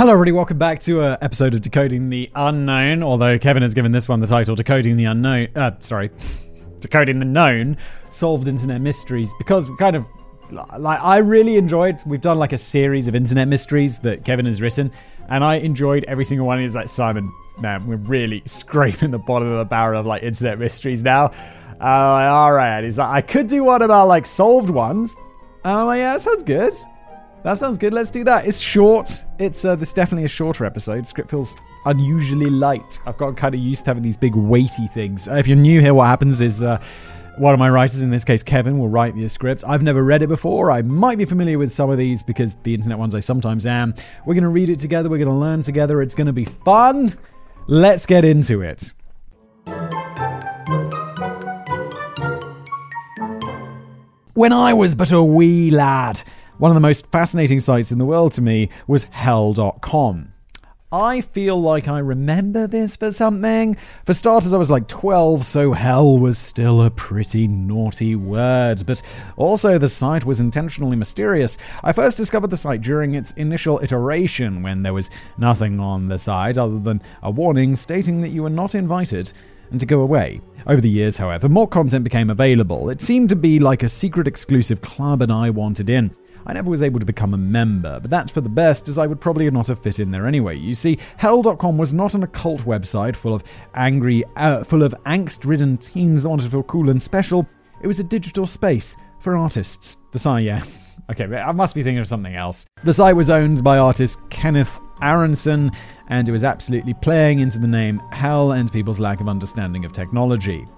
Hello, everybody. Welcome back to an episode of Decoding the Unknown. Although Kevin has given this one the title Decoding the Unknown. Uh, sorry, Decoding the Known Solved Internet Mysteries because we kind of like I really enjoyed. We've done like a series of internet mysteries that Kevin has written, and I enjoyed every single one. He's like Simon, man, we're really scraping the bottom of the barrel of like internet mysteries now. Uh, all right. He's like, I could do one about like solved ones. I'm like, yeah, that sounds good. That sounds good. Let's do that. It's short. It's uh, this definitely a shorter episode. Script feels unusually light. I've got kind of used to having these big weighty things. Uh, if you're new here, what happens is uh, one of my writers, in this case Kevin, will write me a script. I've never read it before. I might be familiar with some of these because the internet ones I sometimes am. We're going to read it together. We're going to learn together. It's going to be fun. Let's get into it. When I was but a wee lad, one of the most fascinating sites in the world to me was hell.com. I feel like I remember this for something. For starters, I was like 12, so hell was still a pretty naughty word, but also the site was intentionally mysterious. I first discovered the site during its initial iteration when there was nothing on the site other than a warning stating that you were not invited and to go away. Over the years, however, more content became available. It seemed to be like a secret exclusive club, and I wanted in. I never was able to become a member, but that's for the best, as I would probably not have fit in there anyway. You see, Hell.com was not an occult website full of angry, uh, full of angst-ridden teens that wanted to feel cool and special. It was a digital space for artists. The site, yeah. Okay, I must be thinking of something else. The site was owned by artist Kenneth Aronson, and it was absolutely playing into the name Hell and people's lack of understanding of technology.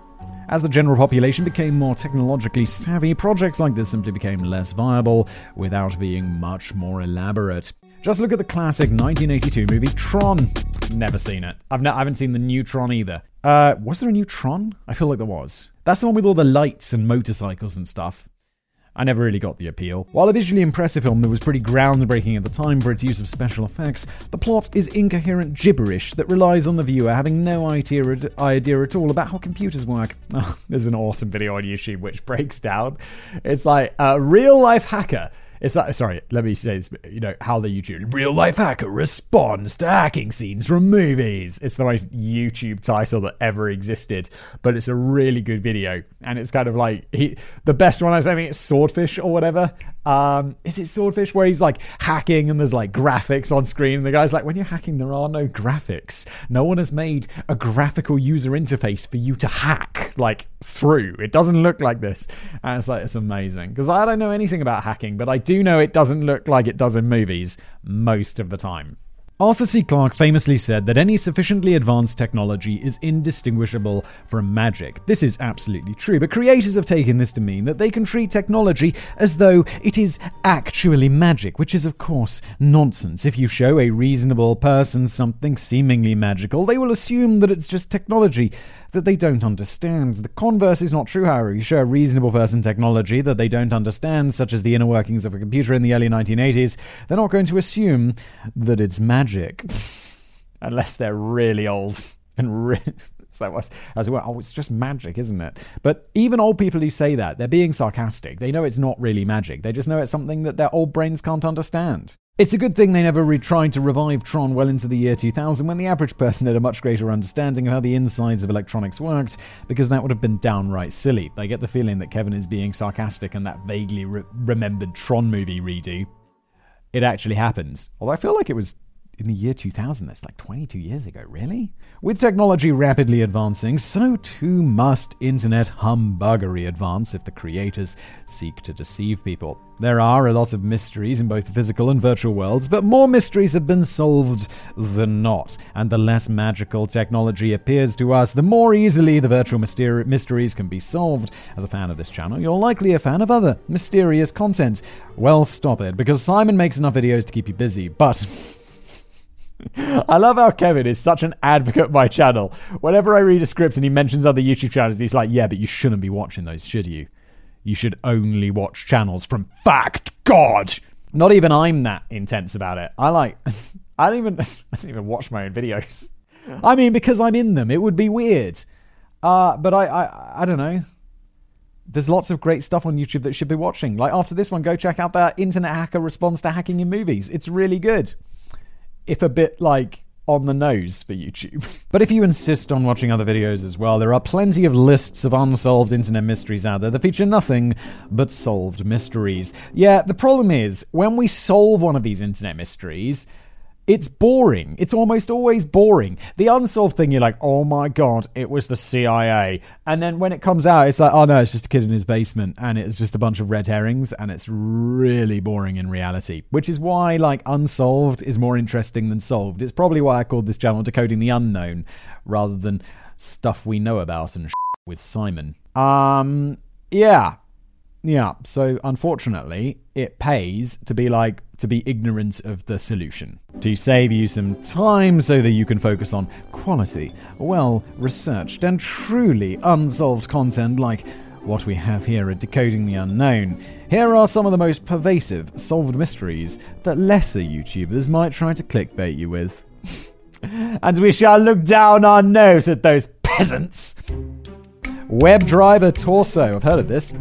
As the general population became more technologically savvy, projects like this simply became less viable without being much more elaborate. Just look at the classic 1982 movie Tron. Never seen it. I've ne- I haven't seen the new Tron either. Uh, was there a new Tron? I feel like there was. That's the one with all the lights and motorcycles and stuff. I never really got the appeal. While a visually impressive film that was pretty groundbreaking at the time for its use of special effects, the plot is incoherent gibberish that relies on the viewer having no idea, idea at all about how computers work. Oh, there's an awesome video on YouTube which breaks down. It's like a real life hacker it's not, sorry, let me say this, you know, how the YouTube real life hacker responds to hacking scenes from movies. It's the most YouTube title that ever existed, but it's a really good video. And it's kind of like he, the best one I think it's Swordfish or whatever. Um, is it Swordfish where he's like hacking and there's like graphics on screen? And the guy's like, when you're hacking, there are no graphics. No one has made a graphical user interface for you to hack like through. It doesn't look like this. And it's like, it's amazing because I don't know anything about hacking, but I do know it doesn't look like it does in movies most of the time. Arthur C. Clarke famously said that any sufficiently advanced technology is indistinguishable from magic. This is absolutely true, but creators have taken this to mean that they can treat technology as though it is actually magic, which is, of course, nonsense. If you show a reasonable person something seemingly magical, they will assume that it's just technology that they don't understand. The converse is not true, however. You show a reasonable person technology that they don't understand, such as the inner workings of a computer in the early 1980s, they're not going to assume that it's magic. unless they're really old and so was as well. Oh, it's just magic, isn't it? But even old people who say that, they're being sarcastic. They know it's not really magic. They just know it's something that their old brains can't understand. It's a good thing they never re- tried to revive Tron well into the year 2000 when the average person had a much greater understanding of how the insides of electronics worked, because that would have been downright silly. I get the feeling that Kevin is being sarcastic and that vaguely re- remembered Tron movie redo. It actually happened. Although I feel like it was in the year 2000. That's like 22 years ago, really? With technology rapidly advancing, so too must internet humbuggery advance if the creators seek to deceive people. There are a lot of mysteries in both the physical and virtual worlds, but more mysteries have been solved than not. And the less magical technology appears to us, the more easily the virtual myster- mysteries can be solved. As a fan of this channel, you're likely a fan of other mysterious content. Well, stop it, because Simon makes enough videos to keep you busy, but. I love how Kevin is such an advocate of my channel. Whenever I read a script and he mentions other YouTube channels, he's like, yeah, but you shouldn't be watching those, should you? You should only watch channels from Fact God. Not even I'm that intense about it. I like, I don't even, I don't even watch my own videos. I mean, because I'm in them, it would be weird. Uh, but I, I, I don't know. There's lots of great stuff on YouTube that should be watching. Like after this one, go check out that internet hacker response to hacking in movies. It's really good if a bit like on the nose for YouTube. but if you insist on watching other videos as well, there are plenty of lists of unsolved internet mysteries out there that feature nothing but solved mysteries. Yeah, the problem is when we solve one of these internet mysteries, it's boring. It's almost always boring. The unsolved thing, you're like, oh my god, it was the CIA. And then when it comes out, it's like, oh no, it's just a kid in his basement and it's just a bunch of red herrings and it's really boring in reality. Which is why, like, unsolved is more interesting than solved. It's probably why I called this channel Decoding the Unknown rather than stuff we know about and with Simon. Um, yeah. Yeah, so unfortunately, it pays to be like, to be ignorant of the solution. To save you some time so that you can focus on quality, well researched, and truly unsolved content like what we have here at Decoding the Unknown. Here are some of the most pervasive solved mysteries that lesser YouTubers might try to clickbait you with. and we shall look down our nose at those peasants. WebDriver Torso. I've heard of this.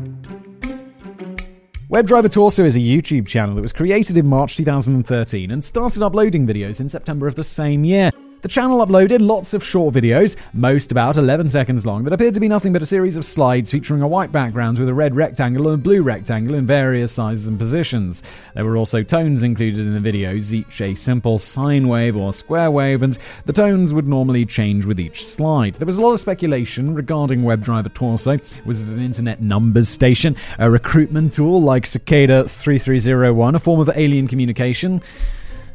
WebDriver Torso is a YouTube channel that was created in March 2013 and started uploading videos in September of the same year. The channel uploaded lots of short videos, most about 11 seconds long, that appeared to be nothing but a series of slides featuring a white background with a red rectangle and a blue rectangle in various sizes and positions. There were also tones included in the videos, each a simple sine wave or square wave, and the tones would normally change with each slide. There was a lot of speculation regarding WebDriver Torso. Was it an internet numbers station, a recruitment tool like Cicada 3301, a form of alien communication?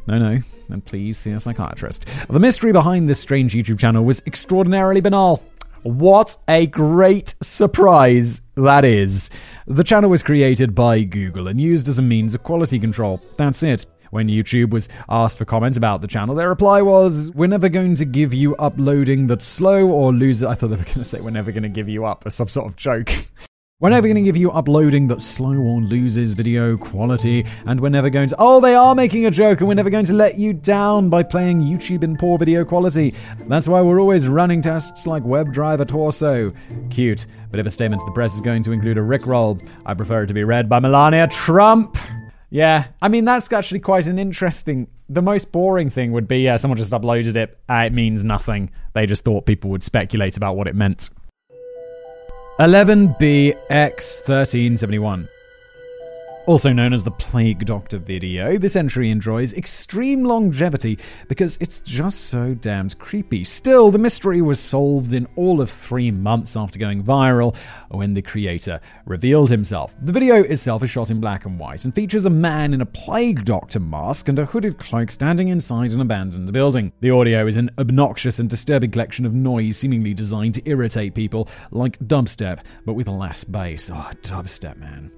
No, no then please see a psychiatrist. The mystery behind this strange YouTube channel was extraordinarily banal. What a great surprise that is. The channel was created by Google and used as a means of quality control. That's it. When YouTube was asked for comment about the channel, their reply was, We're never going to give you uploading that's slow or lose it. I thought they were going to say, We're never going to give you up as some sort of joke. We're never going to give you uploading that slow or loses video quality, and we're never going to. Oh, they are making a joke, and we're never going to let you down by playing YouTube in poor video quality. That's why we're always running tests like WebDriver Torso. Cute, but if a statement to the press is going to include a Rickroll, I prefer it to be read by Melania Trump. Yeah, I mean, that's actually quite an interesting. The most boring thing would be, yeah, someone just uploaded it. Uh, it means nothing. They just thought people would speculate about what it meant. 11BX1371. Also known as the Plague Doctor video, this entry enjoys extreme longevity because it's just so damned creepy. Still, the mystery was solved in all of three months after going viral when the creator revealed himself. The video itself is shot in black and white and features a man in a Plague Doctor mask and a hooded cloak standing inside an abandoned building. The audio is an obnoxious and disturbing collection of noise seemingly designed to irritate people, like dubstep, but with less bass. Oh, dubstep, man.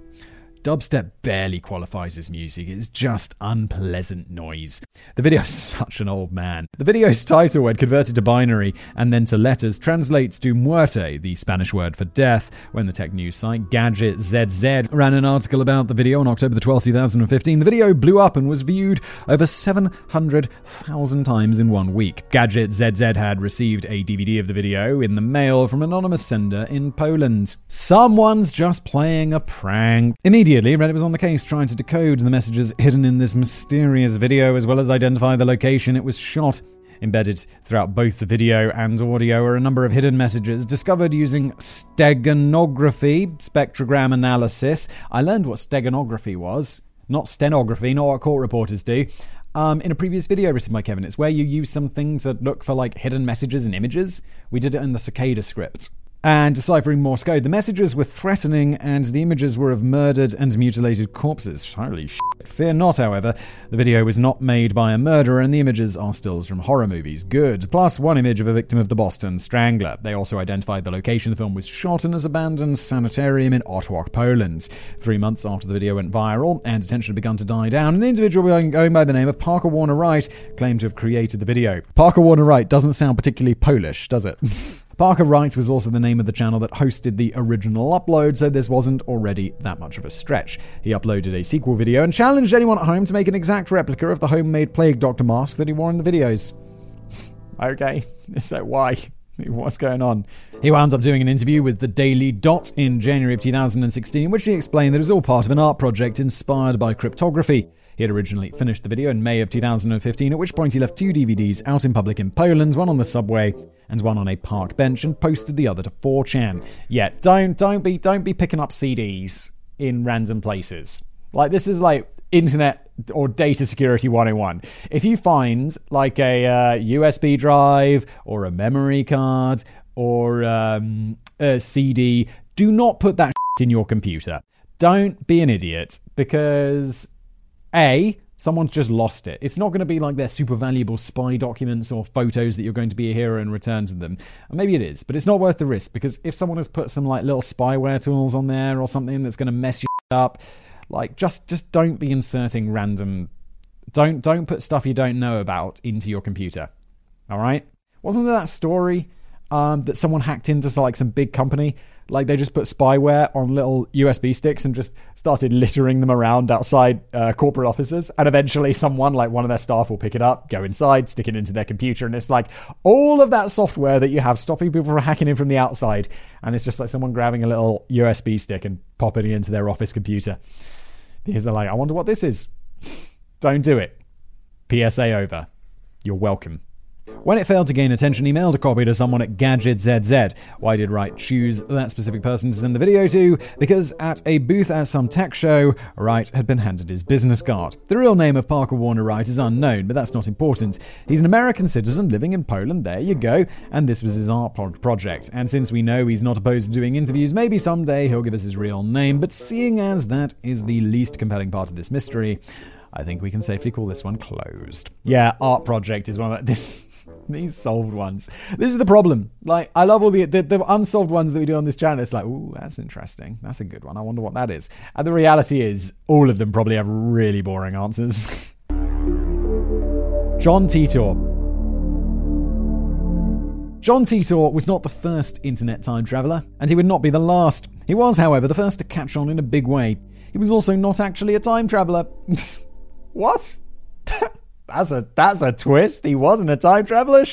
Dubstep barely qualifies as music, it's just unpleasant noise. The video is such an old man. The video's title, when converted to binary and then to letters, translates to muerte, the Spanish word for death, when the tech news site Gadget ZZ ran an article about the video on October the 12th, 2015. The video blew up and was viewed over 700,000 times in one week. Gadget ZZ had received a DVD of the video in the mail from an anonymous sender in Poland. Someone's just playing a prank. Immediately, Immediately, Reddit was on the case trying to decode the messages hidden in this mysterious video as well as identify the location it was shot. Embedded throughout both the video and audio are a number of hidden messages discovered using steganography, spectrogram analysis. I learned what steganography was, not stenography, not what court reporters do. Um, in a previous video written by Kevin, it's where you use something to look for like hidden messages and images. We did it in the cicada script and deciphering Morse code. The messages were threatening, and the images were of murdered and mutilated corpses. Holy shit. Fear not, however. The video was not made by a murderer, and the images are stills from horror movies. Good. Plus one image of a victim of the Boston Strangler. They also identified the location the film was shot in as an abandoned sanitarium in Otwock, Poland. Three months after the video went viral and attention had begun to die down, an individual going by the name of Parker Warner Wright claimed to have created the video. Parker Warner Wright doesn't sound particularly Polish, does it? Parker Wright was also the name of the channel that hosted the original upload, so this wasn't already that much of a stretch. He uploaded a sequel video and challenged anyone at home to make an exact replica of the homemade Plague Doctor mask that he wore in the videos. okay, that why? What's going on? He wound up doing an interview with the Daily Dot in January of 2016, in which he explained that it was all part of an art project inspired by cryptography. He had originally finished the video in May of 2015, at which point he left two DVDs out in public in Poland, one on the subway and one on a park bench and posted the other to 4chan. Yeah, don't don't be don't be picking up CDs in random places. Like this is like internet or data security 101. If you find like a uh, USB drive or a memory card or um, a CD, do not put that in your computer. Don't be an idiot because A, someone's just lost it. It's not going to be like their super valuable spy documents or photos that you're going to be a hero and return to them. And maybe it is, but it's not worth the risk because if someone has put some like little spyware tools on there or something that's going to mess you up, like just just don't be inserting random don't don't put stuff you don't know about into your computer. All right? Wasn't there that story um, that someone hacked into like some big company like they just put spyware on little USB sticks and just started littering them around outside uh, corporate offices. And eventually, someone like one of their staff will pick it up, go inside, stick it into their computer, and it's like all of that software that you have stopping people from hacking in from the outside. And it's just like someone grabbing a little USB stick and popping it into their office computer because they're like, I wonder what this is. Don't do it. PSA over. You're welcome. When it failed to gain attention, he mailed a copy to someone at Gadget ZZ. Why did Wright choose that specific person to send the video to? Because at a booth at some tech show, Wright had been handed his business card. The real name of Parker Warner Wright is unknown, but that's not important. He's an American citizen living in Poland, there you go, and this was his art project. And since we know he's not opposed to doing interviews, maybe someday he'll give us his real name, but seeing as that is the least compelling part of this mystery, I think we can safely call this one closed. Yeah, art project is one of this these solved ones. This is the problem. Like, I love all the, the, the unsolved ones that we do on this channel. It's like, ooh, that's interesting. That's a good one. I wonder what that is. And the reality is, all of them probably have really boring answers. John Titor. John Titor was not the first internet time traveler, and he would not be the last. He was, however, the first to catch on in a big way. He was also not actually a time traveler. what? That's a that's a twist. He wasn't a time traveler.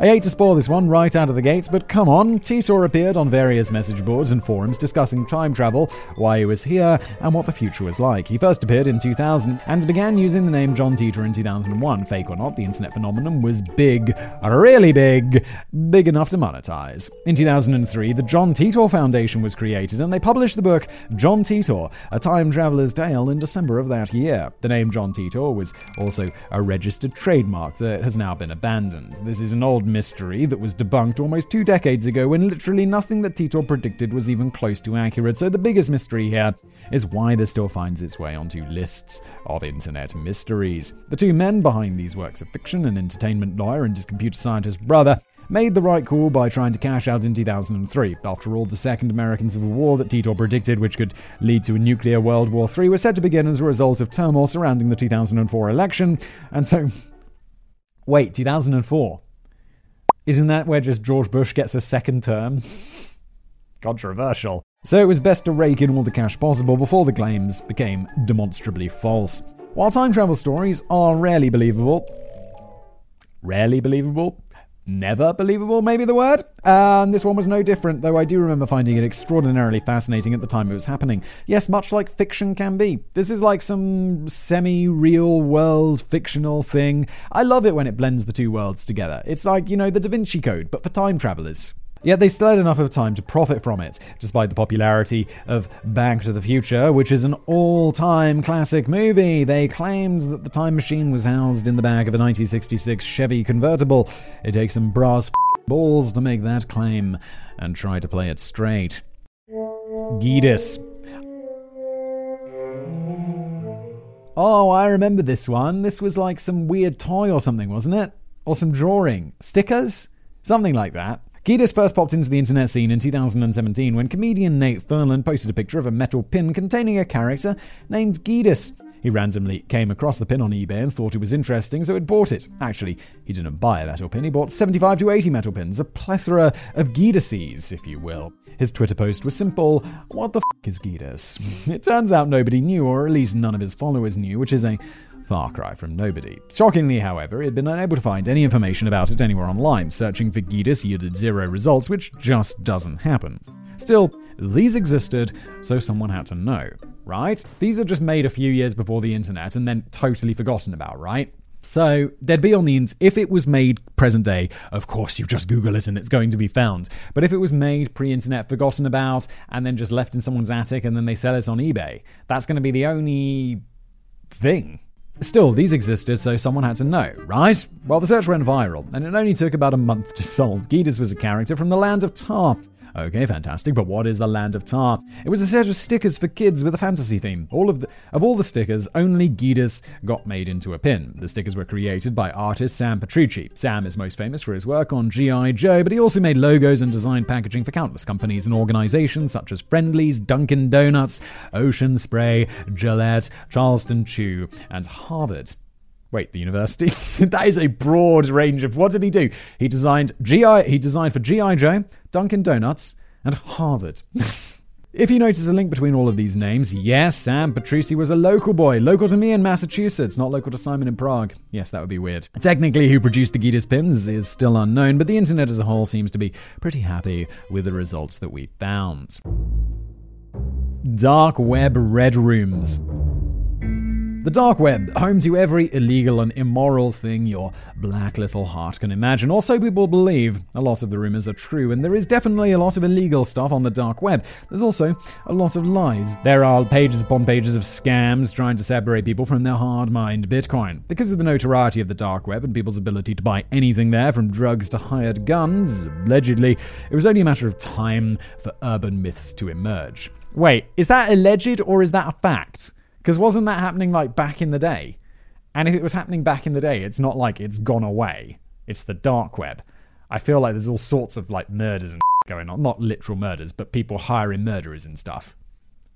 I hate to spoil this one right out of the gates, but come on, Titor appeared on various message boards and forums discussing time travel, why he was here, and what the future was like. He first appeared in 2000 and began using the name John Titor in 2001. Fake or not, the internet phenomenon was big, really big, big enough to monetize. In 2003, the John Titor Foundation was created, and they published the book John Titor, A Time Traveler's Tale in December of that year. The name John Titor was also a registered trademark that has now been abandoned. This is an old mystery that was debunked almost two decades ago when literally nothing that Titor predicted was even close to accurate. So the biggest mystery here is why this still finds its way onto lists of internet mysteries. The two men behind these works of fiction, an entertainment lawyer and his computer scientist brother, made the right call by trying to cash out in 2003. After all, the Second American Civil War that Titor predicted, which could lead to a nuclear World War III, was said to begin as a result of turmoil surrounding the 2004 election. And so. Wait, 2004? Isn't that where just George Bush gets a second term? Controversial. So it was best to rake in all the cash possible before the claims became demonstrably false. While time travel stories are rarely believable, rarely believable, never believable, maybe the word. And this one was no different, though I do remember finding it extraordinarily fascinating at the time it was happening. Yes, much like fiction can be. This is like some semi real world fictional thing. I love it when it blends the two worlds together. It's like, you know, the Da Vinci Code, but for time travelers. Yet they still had enough of time to profit from it, despite the popularity of Back to the Future, which is an all time classic movie. They claimed that the time machine was housed in the back of a 1966 Chevy convertible. It takes some brass balls to make that claim and try to play it straight. Gedis. Oh, I remember this one. This was like some weird toy or something, wasn't it? Or some drawing. Stickers? Something like that. Gedis first popped into the internet scene in 2017 when comedian Nate Furlan posted a picture of a metal pin containing a character named Gedis. He randomly came across the pin on eBay and thought it was interesting, so he bought it. Actually, he didn't buy a metal pin, he bought 75 to 80 metal pins, a plethora of Gidises, if you will. His Twitter post was simple What the f is Gedis? It turns out nobody knew, or at least none of his followers knew, which is a far cry from nobody. Shockingly, however, he had been unable to find any information about it anywhere online. Searching for Gedis yielded zero results, which just doesn't happen. Still, these existed, so someone had to know, right? These are just made a few years before the internet and then totally forgotten about, right? So they'd be on the int. If it was made present day, of course you just Google it and it's going to be found. But if it was made pre-internet, forgotten about, and then just left in someone's attic and then they sell it on eBay, that's going to be the only thing Still, these existed, so someone had to know, right? Well, the search went viral, and it only took about a month to solve. Gedis was a character from the land of Tar, Okay, fantastic, but what is the Land of Tar? It was a set of stickers for kids with a fantasy theme. All of the, of all the stickers, only Gedis got made into a pin. The stickers were created by artist Sam Petrucci. Sam is most famous for his work on G.I. Joe, but he also made logos and designed packaging for countless companies and organizations such as Friendly's, Dunkin' Donuts, Ocean Spray, Gillette, Charleston Chew, and Harvard. Wait, the university? that is a broad range of what did he do? He designed GI he designed for GI Joe, Dunkin' Donuts, and Harvard. If you notice a link between all of these names, yes, Sam Petrucci was a local boy, local to me in Massachusetts, not local to Simon in Prague. Yes, that would be weird. Technically, who produced the Gedis pins is still unknown, but the internet as a whole seems to be pretty happy with the results that we found. Dark Web Red Rooms. The dark web, home to every illegal and immoral thing your black little heart can imagine. Also, people believe a lot of the rumors are true, and there is definitely a lot of illegal stuff on the dark web. There's also a lot of lies. There are pages upon pages of scams trying to separate people from their hard mined Bitcoin. Because of the notoriety of the dark web and people's ability to buy anything there, from drugs to hired guns, allegedly, it was only a matter of time for urban myths to emerge. Wait, is that alleged or is that a fact? Because wasn't that happening like back in the day? And if it was happening back in the day, it's not like it's gone away. It's the dark web. I feel like there's all sorts of like murders and going on. Not literal murders, but people hiring murderers and stuff.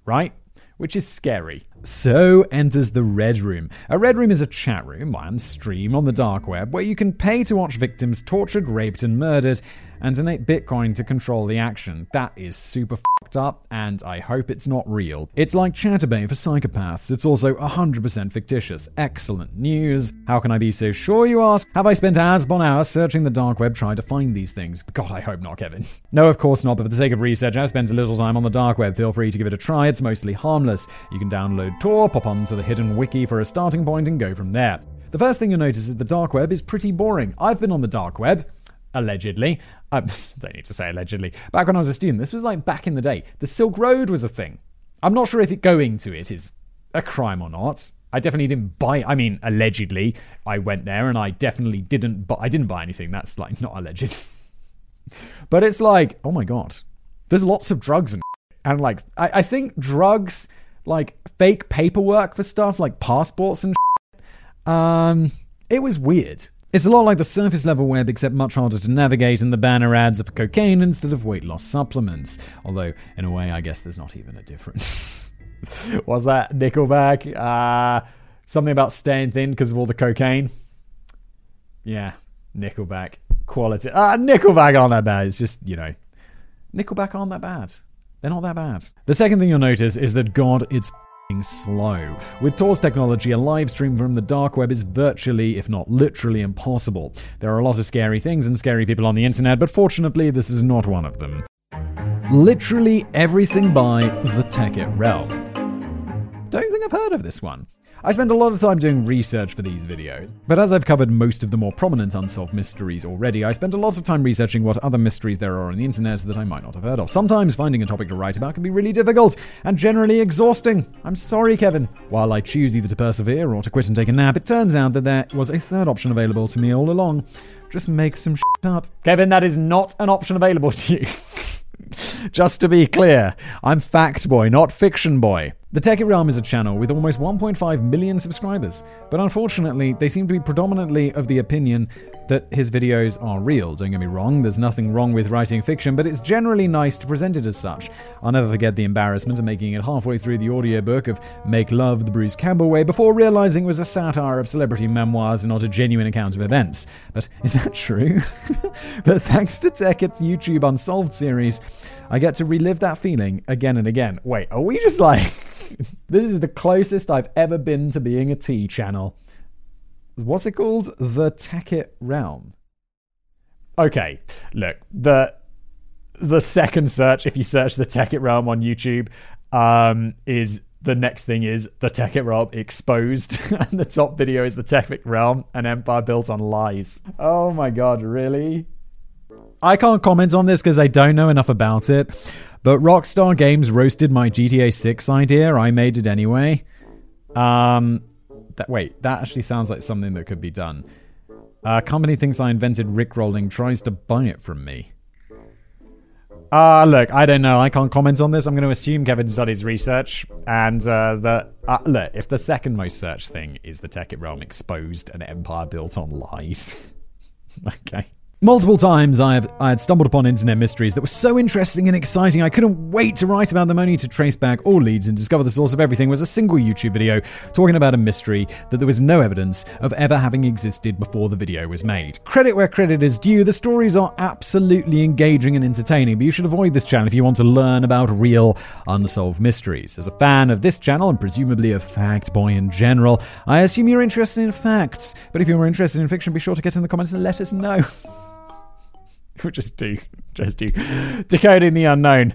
Right? Which is scary. So enters the Red Room. A Red Room is a chat room and stream on the dark web where you can pay to watch victims tortured, raped, and murdered and donate Bitcoin to control the action. That is super fucked up, and I hope it's not real. It's like Chaturbate for psychopaths. It's also 100% fictitious. Excellent news. How can I be so sure, you ask? Have I spent hours upon hours searching the dark web trying to find these things? God, I hope not, Kevin. No, of course not, but for the sake of research, I've spent a little time on the dark web. Feel free to give it a try. It's mostly harmless. You can download Tor, pop onto the hidden wiki for a starting point, and go from there. The first thing you'll notice is the dark web is pretty boring. I've been on the dark web allegedly. I don't need to say allegedly. Back when I was a student, this was like back in the day. The Silk Road was a thing. I'm not sure if it going to it is a crime or not. I definitely didn't buy. I mean, allegedly, I went there and I definitely didn't. But I didn't buy anything. That's like not alleged. but it's like, oh my god, there's lots of drugs and and like I, I think drugs like fake paperwork for stuff like passports and um, it was weird. It's a lot like the surface level web, except much harder to navigate, and the banner ads are for cocaine instead of weight loss supplements. Although, in a way, I guess there's not even a difference. Was that Nickelback? Uh, something about staying thin because of all the cocaine? Yeah, Nickelback. Quality. Ah, Nickelback aren't that bad. It's just, you know, Nickelback aren't that bad. They're not that bad. The second thing you'll notice is that God, it's slow. With Tor's technology, a live stream from the dark web is virtually, if not literally, impossible. There are a lot of scary things and scary people on the internet, but fortunately, this is not one of them. Literally everything by the Tekkit Realm. Don't think I've heard of this one. I spend a lot of time doing research for these videos, but as I've covered most of the more prominent unsolved mysteries already, I spend a lot of time researching what other mysteries there are on the internet that I might not have heard of. Sometimes finding a topic to write about can be really difficult and generally exhausting. I'm sorry, Kevin. While I choose either to persevere or to quit and take a nap, it turns out that there was a third option available to me all along. Just make some shit up. Kevin, that is not an option available to you. Just to be clear, I'm fact boy, not fiction boy. The Tekkit Realm is a channel with almost 1.5 million subscribers, but unfortunately, they seem to be predominantly of the opinion that his videos are real. Don't get me wrong, there's nothing wrong with writing fiction, but it's generally nice to present it as such. I'll never forget the embarrassment of making it halfway through the audiobook of Make Love the Bruce Campbell Way before realizing it was a satire of celebrity memoirs and not a genuine account of events. But is that true? but thanks to Tekkit's YouTube Unsolved series, I get to relive that feeling again and again. Wait, are we just like. this is the closest I've ever been to being a T channel. What's it called? The Tekkit Realm. Okay, look, the the second search, if you search the Tekkit Realm on YouTube, um, is the next thing is the Tekkit Realm exposed, and the top video is the Tekkit Realm, an empire built on lies. Oh my god, really? I can't comment on this because I don't know enough about it. But Rockstar Games roasted my GTA 6 idea. I made it anyway. Um, that wait, that actually sounds like something that could be done. A company thinks I invented Rickrolling, tries to buy it from me. Ah, uh, look, I don't know. I can't comment on this. I'm going to assume Kevin's done his research, and uh, the uh, look, if the second most searched thing is the Tekkit Realm exposed, an empire built on lies. okay. Multiple times I, have, I had stumbled upon internet mysteries that were so interesting and exciting I couldn't wait to write about them only to trace back all leads and discover the source of everything was a single YouTube video talking about a mystery that there was no evidence of ever having existed before the video was made. Credit where credit is due, the stories are absolutely engaging and entertaining, but you should avoid this channel if you want to learn about real unsolved mysteries. As a fan of this channel and presumably a fact boy in general, I assume you're interested in facts, but if you're more interested in fiction, be sure to get in the comments and let us know. We'll just do just do decoding the unknown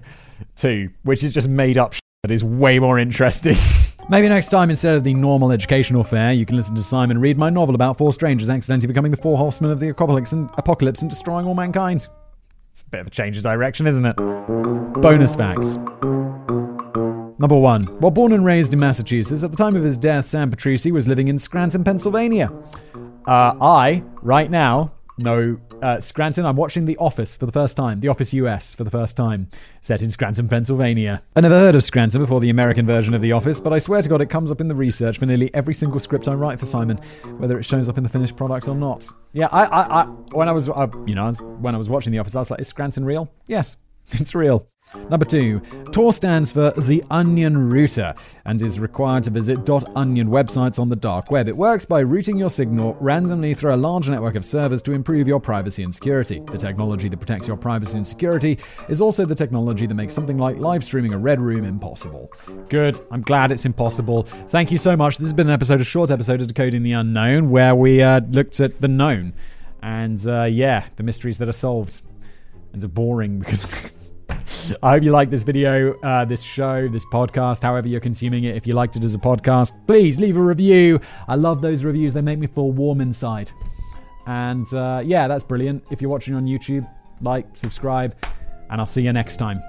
too, which is just made up that is way more interesting. Maybe next time, instead of the normal educational fare, you can listen to Simon read my novel about four strangers accidentally becoming the four horsemen of the apocalypse and, apocalypse and destroying all mankind. It's a bit of a change of direction, isn't it? Bonus facts. Number one. While born and raised in Massachusetts, at the time of his death, Sam Petrucci was living in Scranton, Pennsylvania. Uh, I, right now, know uh, Scranton. I'm watching The Office for the first time. The Office US for the first time, set in Scranton, Pennsylvania. I never heard of Scranton before the American version of The Office, but I swear to God, it comes up in the research for nearly every single script I write for Simon, whether it shows up in the finished product or not. Yeah, I, I, I when I was, uh, you know, when I was watching The Office, I was like, "Is Scranton real?" Yes, it's real. Number two, Tor stands for the Onion Router and is required to visit .onion websites on the dark web. It works by routing your signal randomly through a large network of servers to improve your privacy and security. The technology that protects your privacy and security is also the technology that makes something like live streaming a Red Room impossible. Good. I'm glad it's impossible. Thank you so much. This has been an episode, a short episode of Decoding the Unknown, where we uh, looked at the known and uh, yeah, the mysteries that are solved. And it's boring because. I hope you like this video, uh, this show, this podcast, however you're consuming it. If you liked it as a podcast, please leave a review. I love those reviews, they make me feel warm inside. And uh, yeah, that's brilliant. If you're watching on YouTube, like, subscribe, and I'll see you next time.